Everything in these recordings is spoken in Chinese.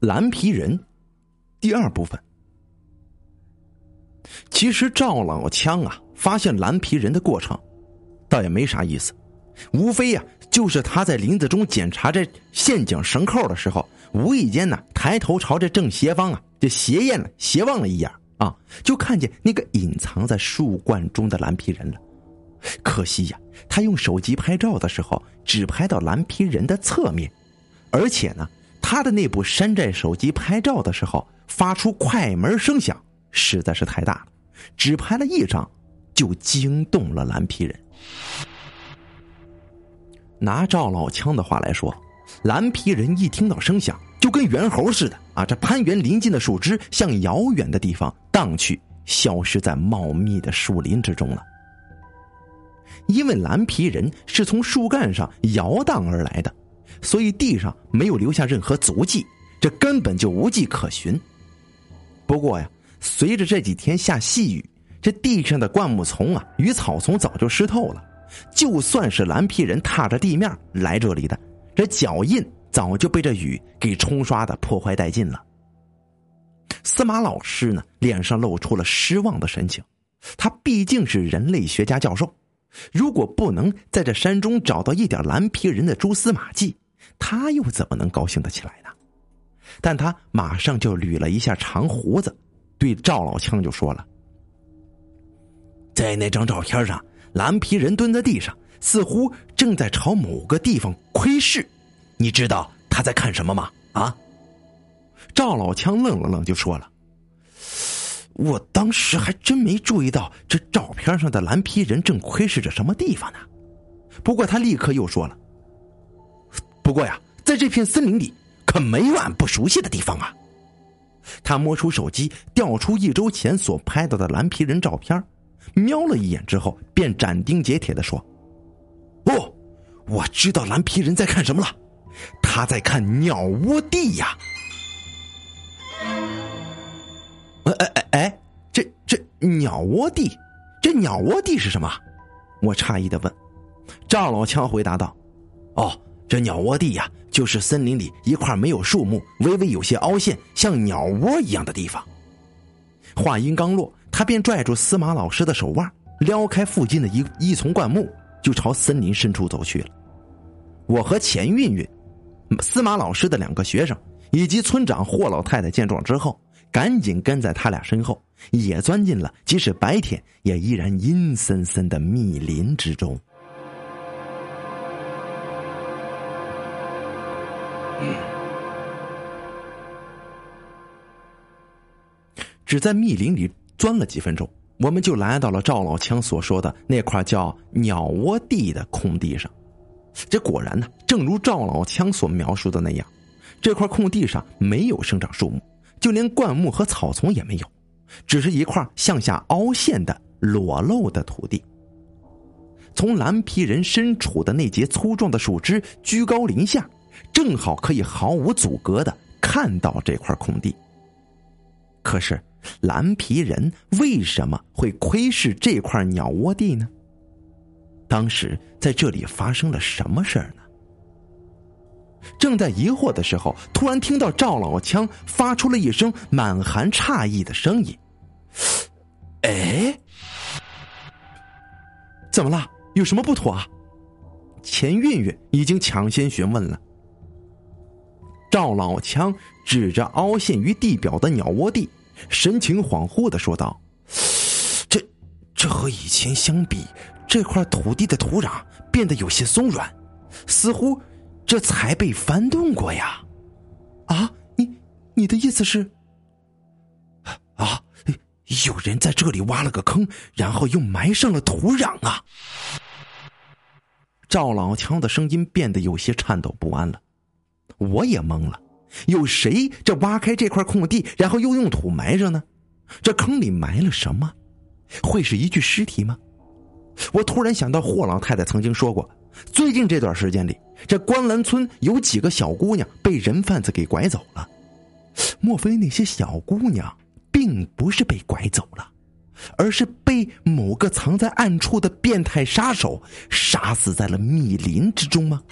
蓝皮人，第二部分。其实赵老枪啊，发现蓝皮人的过程，倒也没啥意思，无非呀，就是他在林子中检查这陷阱绳扣的时候，无意间呢，抬头朝着正斜方啊，就斜验了、斜望了一眼啊，就看见那个隐藏在树冠中的蓝皮人了。可惜呀，他用手机拍照的时候，只拍到蓝皮人的侧面，而且呢，他的那部山寨手机拍照的时候发出快门声响。实在是太大了，只拍了一张，就惊动了蓝皮人。拿赵老枪的话来说，蓝皮人一听到声响，就跟猿猴似的啊！这攀援临近的树枝，向遥远的地方荡去，消失在茂密的树林之中了。因为蓝皮人是从树干上摇荡而来的，所以地上没有留下任何足迹，这根本就无迹可寻。不过呀。随着这几天下细雨，这地上的灌木丛啊与草丛早就湿透了。就算是蓝皮人踏着地面来这里的，这脚印早就被这雨给冲刷的破坏殆尽了。司马老师呢，脸上露出了失望的神情。他毕竟是人类学家教授，如果不能在这山中找到一点蓝皮人的蛛丝马迹，他又怎么能高兴得起来呢？但他马上就捋了一下长胡子。对赵老枪就说了，在那张照片上，蓝皮人蹲在地上，似乎正在朝某个地方窥视。你知道他在看什么吗？啊？赵老枪愣了愣，就说了：“我当时还真没注意到这照片上的蓝皮人正窥视着什么地方呢。”不过他立刻又说了：“不过呀，在这片森林里，可没有俺不熟悉的地方啊。”他摸出手机，调出一周前所拍到的蓝皮人照片，瞄了一眼之后，便斩钉截铁的说：“哦，我知道蓝皮人在看什么了，他在看鸟窝地呀！”哎哎哎哎，这这鸟窝地，这鸟窝地是什么？我诧异的问。赵老枪回答道：“哦。”这鸟窝地呀，就是森林里一块没有树木、微微有些凹陷、像鸟窝一样的地方。话音刚落，他便拽住司马老师的手腕，撩开附近的一一丛灌木，就朝森林深处走去了。我和钱韵韵、司马老师的两个学生以及村长霍老太太见状之后，赶紧跟在他俩身后，也钻进了即使白天也依然阴森森的密林之中。只在密林里钻了几分钟，我们就来到了赵老枪所说的那块叫鸟窝地的空地上。这果然呢，正如赵老枪所描述的那样，这块空地上没有生长树木，就连灌木和草丛也没有，只是一块向下凹陷的裸露的土地。从蓝皮人身处的那节粗壮的树枝居高临下。正好可以毫无阻隔的看到这块空地。可是蓝皮人为什么会窥视这块鸟窝地呢？当时在这里发生了什么事儿呢？正在疑惑的时候，突然听到赵老枪发出了一声满含诧异的声音：“哎，怎么了？有什么不妥啊？”钱韵韵已经抢先询问了。赵老枪指着凹陷于地表的鸟窝地，神情恍惚的说道：“这，这和以前相比，这块土地的土壤变得有些松软，似乎这才被翻动过呀！啊，你，你的意思是？啊，有人在这里挖了个坑，然后又埋上了土壤啊！”赵老枪的声音变得有些颤抖不安了。我也懵了，有谁这挖开这块空地，然后又用土埋上呢？这坑里埋了什么？会是一具尸体吗？我突然想到霍老太太曾经说过，最近这段时间里，这观澜村有几个小姑娘被人贩子给拐走了。莫非那些小姑娘并不是被拐走了，而是被某个藏在暗处的变态杀手杀死在了密林之中吗？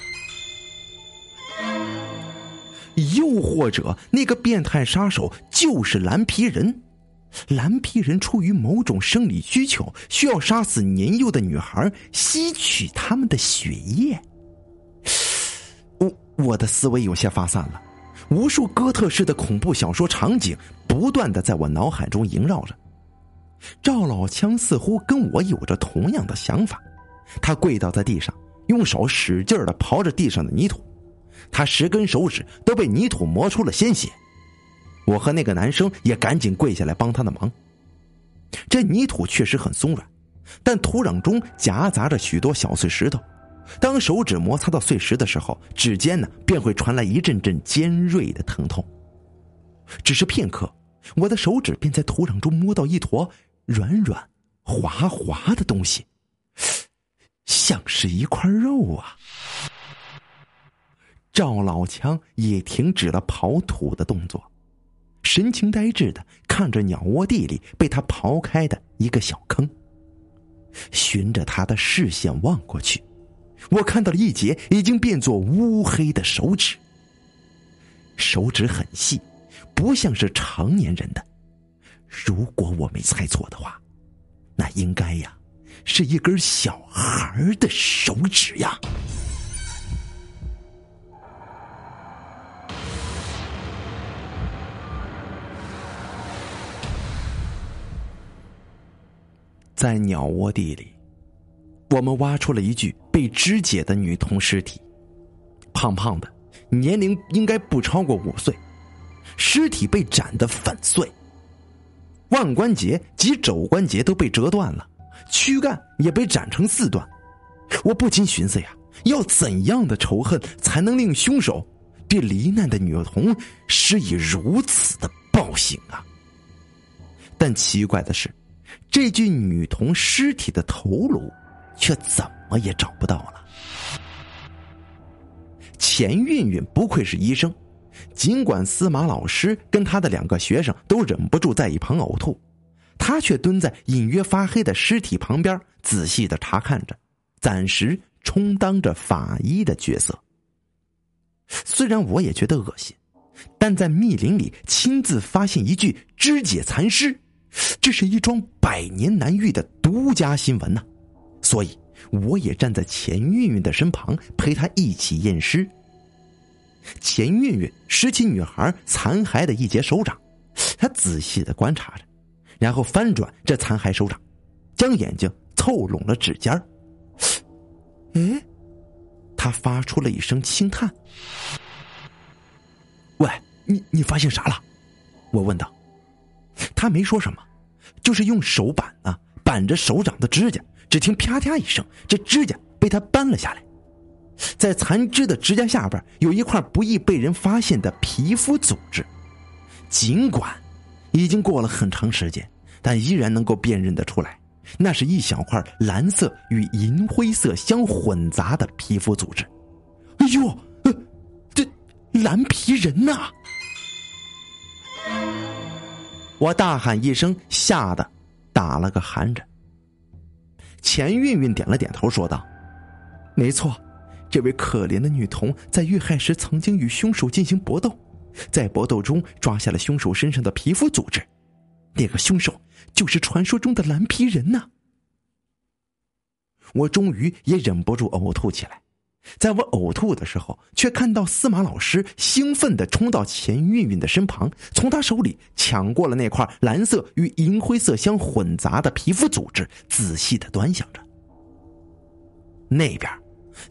又或者那个变态杀手就是蓝皮人？蓝皮人出于某种生理需求，需要杀死年幼的女孩，吸取他们的血液。我我的思维有些发散了，无数哥特式的恐怖小说场景不断的在我脑海中萦绕着。赵老枪似乎跟我有着同样的想法，他跪倒在地上，用手使劲的刨着地上的泥土，他十根手指都被泥土磨出了鲜血。我和那个男生也赶紧跪下来帮他的忙。这泥土确实很松软，但土壤中夹杂着许多小碎石头。当手指摩擦到碎石的时候，指尖呢便会传来一阵阵尖锐的疼痛。只是片刻，我的手指便在土壤中摸到一坨软软滑滑的东西，像是一块肉啊！赵老枪也停止了刨土的动作。神情呆滞的看着鸟窝地里被他刨开的一个小坑，循着他的视线望过去，我看到了一截已经变作乌黑的手指。手指很细，不像是成年人的。如果我没猜错的话，那应该呀，是一根小孩的手指呀。在鸟窝地里，我们挖出了一具被肢解的女童尸体，胖胖的，年龄应该不超过五岁，尸体被斩得粉碎，腕关节及肘关节都被折断了，躯干也被斩成四段。我不禁寻思呀，要怎样的仇恨才能令凶手对罹难的女童施以如此的暴行啊？但奇怪的是。这具女童尸体的头颅，却怎么也找不到了。钱韵韵不愧是医生，尽管司马老师跟他的两个学生都忍不住在一旁呕吐，他却蹲在隐约发黑的尸体旁边，仔细的查看着，暂时充当着法医的角色。虽然我也觉得恶心，但在密林里亲自发现一具肢解残尸。这是一桩百年难遇的独家新闻呐，所以我也站在钱韵韵的身旁，陪她一起验尸。钱韵韵拾起女孩残骸的一截手掌，她仔细的观察着，然后翻转这残骸手掌，将眼睛凑拢了指尖儿。哎，他发出了一声轻叹：“喂，你你发现啥了？”我问道。他没说什么，就是用手板啊板着手掌的指甲，只听啪嗒一声，这指甲被他扳了下来。在残肢的指甲下边有一块不易被人发现的皮肤组织，尽管已经过了很长时间，但依然能够辨认得出来，那是一小块蓝色与银灰色相混杂的皮肤组织。哎呦，呃，这蓝皮人呐！我大喊一声，吓得打了个寒颤。钱韵韵点了点头，说道：“没错，这位可怜的女童在遇害时曾经与凶手进行搏斗，在搏斗中抓下了凶手身上的皮肤组织，那个凶手就是传说中的蓝皮人呐！”我终于也忍不住呕吐起来。在我呕吐的时候，却看到司马老师兴奋的冲到钱韵韵的身旁，从她手里抢过了那块蓝色与银灰色相混杂的皮肤组织，仔细的端详着。那边，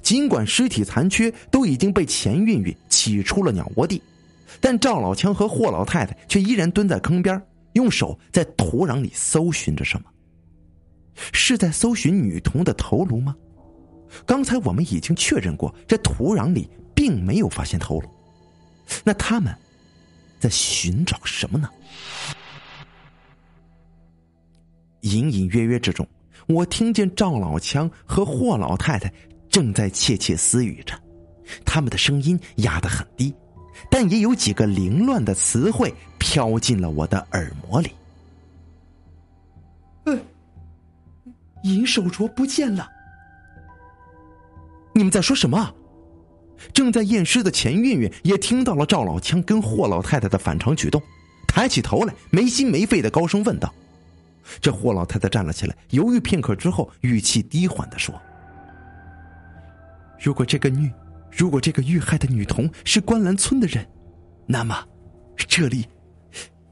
尽管尸体残缺都已经被钱韵韵起出了鸟窝地，但赵老枪和霍老太太却依然蹲在坑边，用手在土壤里搜寻着什么。是在搜寻女童的头颅吗？刚才我们已经确认过，这土壤里并没有发现头颅。那他们在寻找什么呢？隐隐约约之中，我听见赵老枪和霍老太太正在窃窃私语着，他们的声音压得很低，但也有几个凌乱的词汇飘进了我的耳膜里。呃，银手镯不见了。你们在说什么？正在验尸的钱运运也听到了赵老枪跟霍老太太的反常举动，抬起头来，没心没肺的高声问道：“这霍老太太站了起来，犹豫片刻之后，语气低缓的说：‘如果这个女，如果这个遇害的女童是关兰村的人，那么，这里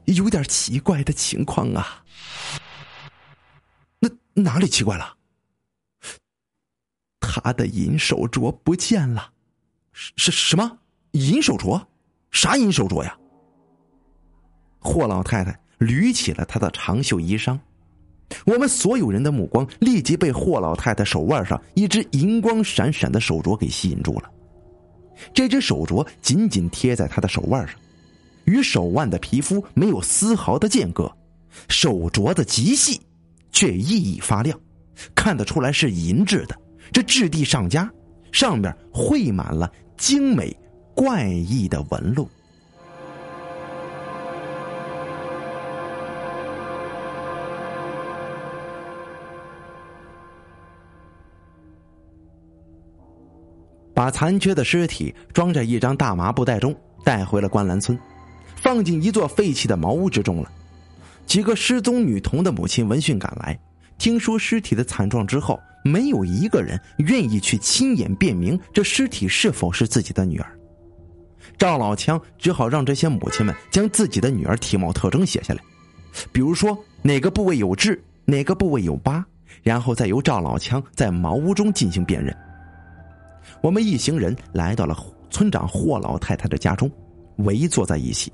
有点奇怪的情况啊。’那哪里奇怪了？他的银手镯不见了。”是什么银手镯？啥银手镯呀？霍老太太捋起了她的长袖衣裳，我们所有人的目光立即被霍老太太手腕上一只银光闪闪的手镯给吸引住了。这只手镯紧紧贴在她的手腕上，与手腕的皮肤没有丝毫的间隔，手镯的极细，却熠熠发亮，看得出来是银制的。这质地上佳。上面绘满了精美怪异的纹路。把残缺的尸体装在一张大麻布袋中，带回了观澜村，放进一座废弃的茅屋之中了。几个失踪女童的母亲闻讯赶来，听说尸体的惨状之后。没有一个人愿意去亲眼辨明这尸体是否是自己的女儿。赵老枪只好让这些母亲们将自己的女儿体貌特征写下来，比如说哪个部位有痣，哪个部位有疤，然后再由赵老枪在茅屋中进行辨认。我们一行人来到了村长霍老太太的家中，围坐在一起。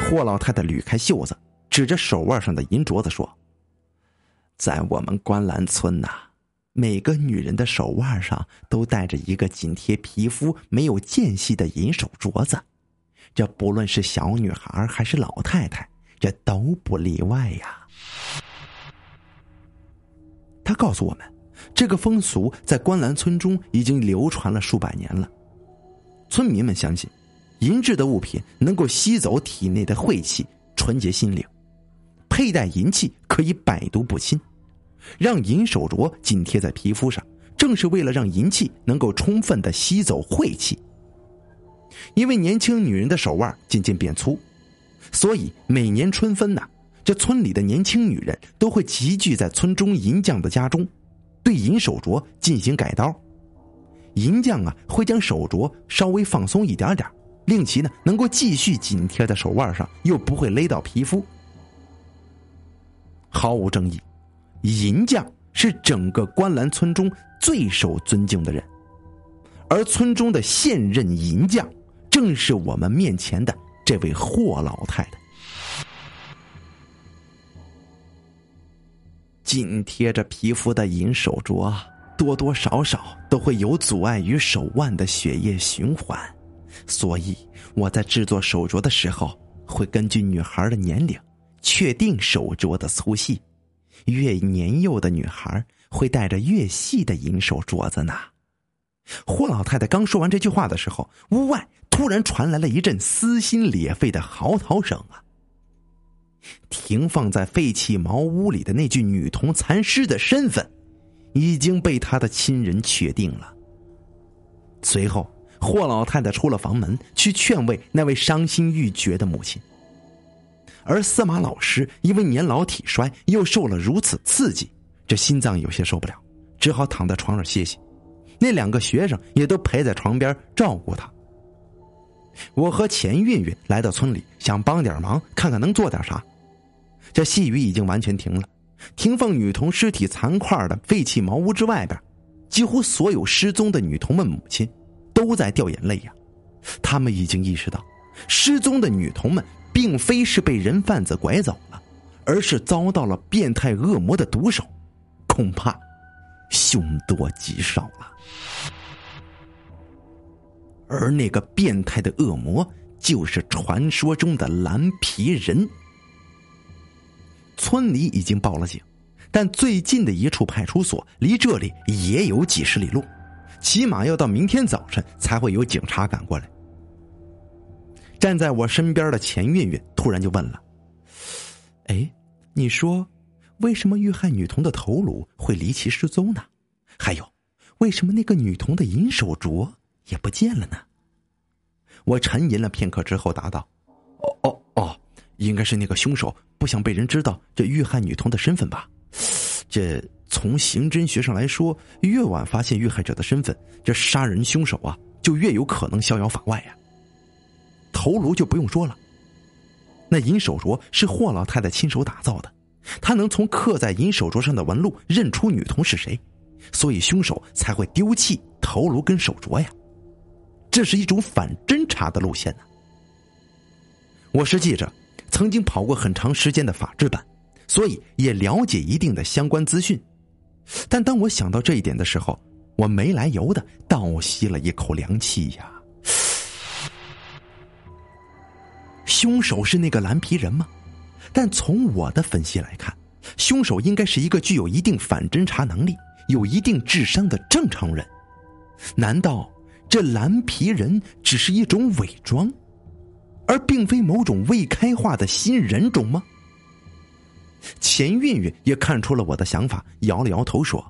霍老太太捋开袖子，指着手腕上的银镯子说。在我们观澜村呐，每个女人的手腕上都戴着一个紧贴皮肤、没有间隙的银手镯子，这不论是小女孩还是老太太，这都不例外呀。他告诉我们，这个风俗在观澜村中已经流传了数百年了。村民们相信，银质的物品能够吸走体内的晦气，纯洁心灵。佩戴银器可以百毒不侵，让银手镯紧贴在皮肤上，正是为了让银器能够充分的吸走晦气。因为年轻女人的手腕渐渐变粗，所以每年春分呢，这村里的年轻女人都会集聚在村中银匠的家中，对银手镯进行改刀。银匠啊，会将手镯稍微放松一点点，令其呢能够继续紧贴在手腕上，又不会勒到皮肤。毫无争议，银匠是整个观澜村中最受尊敬的人，而村中的现任银匠正是我们面前的这位霍老太太。紧贴着皮肤的银手镯，多多少少都会有阻碍于手腕的血液循环，所以我在制作手镯的时候，会根据女孩的年龄。确定手镯的粗细，越年幼的女孩会戴着越细的银手镯子呢。霍老太太刚说完这句话的时候，屋外突然传来了一阵撕心裂肺的嚎啕声啊！停放在废弃茅屋里的那具女童残尸的身份，已经被他的亲人确定了。随后，霍老太太出了房门，去劝慰那位伤心欲绝的母亲。而司马老师因为年老体衰，又受了如此刺激，这心脏有些受不了，只好躺在床上歇息。那两个学生也都陪在床边照顾他。我和钱运运来到村里，想帮点忙，看看能做点啥。这细雨已经完全停了，停放女童尸体残块的废弃茅屋之外边，几乎所有失踪的女童们母亲都在掉眼泪呀。他们已经意识到，失踪的女童们。并非是被人贩子拐走了，而是遭到了变态恶魔的毒手，恐怕凶多吉少了。而那个变态的恶魔，就是传说中的蓝皮人。村里已经报了警，但最近的一处派出所离这里也有几十里路，起码要到明天早晨才会有警察赶过来。站在我身边的钱运运突然就问了：“哎，你说，为什么遇害女童的头颅会离奇失踪呢？还有，为什么那个女童的银手镯也不见了呢。我沉吟了片刻之后答道：“哦哦哦，应该是那个凶手不想被人知道这遇害女童的身份吧？这从刑侦学上来说，越晚发现遇害者的身份，这杀人凶手啊就越有可能逍遥法外呀。头颅就不用说了，那银手镯是霍老太太亲手打造的，她能从刻在银手镯上的纹路认出女童是谁，所以凶手才会丢弃头颅跟手镯呀。”这是一种反侦查的路线呢。我是记者，曾经跑过很长时间的法制版，所以也了解一定的相关资讯。但当我想到这一点的时候，我没来由的倒吸了一口凉气呀。凶手是那个蓝皮人吗？但从我的分析来看，凶手应该是一个具有一定反侦查能力、有一定智商的正常人。难道？这蓝皮人只是一种伪装，而并非某种未开化的新人种吗？钱韵韵也看出了我的想法，摇了摇头说：“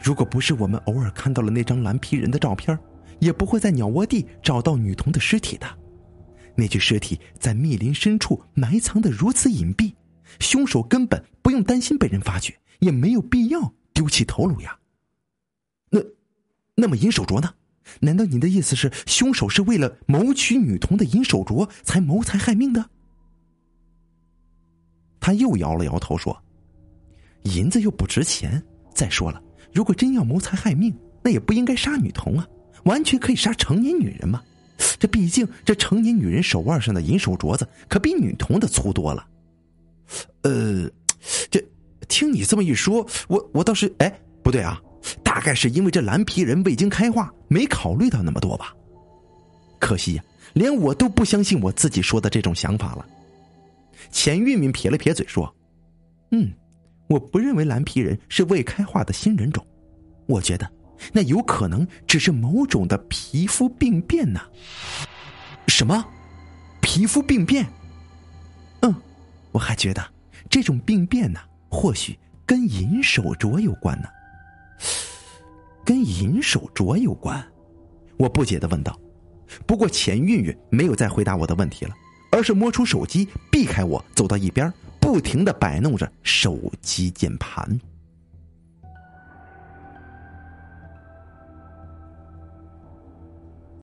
如果不是我们偶尔看到了那张蓝皮人的照片，也不会在鸟窝地找到女童的尸体的。那具尸体在密林深处埋藏的如此隐蔽，凶手根本不用担心被人发觉，也没有必要丢弃头颅呀。那……”那么银手镯呢？难道你的意思是凶手是为了谋取女童的银手镯才谋财害命的？他又摇了摇头说：“银子又不值钱。再说了，如果真要谋财害命，那也不应该杀女童啊，完全可以杀成年女人嘛。这毕竟这成年女人手腕上的银手镯子可比女童的粗多了。呃，这听你这么一说，我我倒是哎，不对啊。”大概是因为这蓝皮人未经开化，没考虑到那么多吧。可惜呀，连我都不相信我自己说的这种想法了。钱玉敏撇了撇嘴说：“嗯，我不认为蓝皮人是未开化的新人种，我觉得那有可能只是某种的皮肤病变呢。”什么？皮肤病变？嗯，我还觉得这种病变呢，或许跟银手镯有关呢。跟银手镯有关，我不解的问道。不过钱韵韵没有再回答我的问题了，而是摸出手机，避开我，走到一边，不停的摆弄着手机键盘。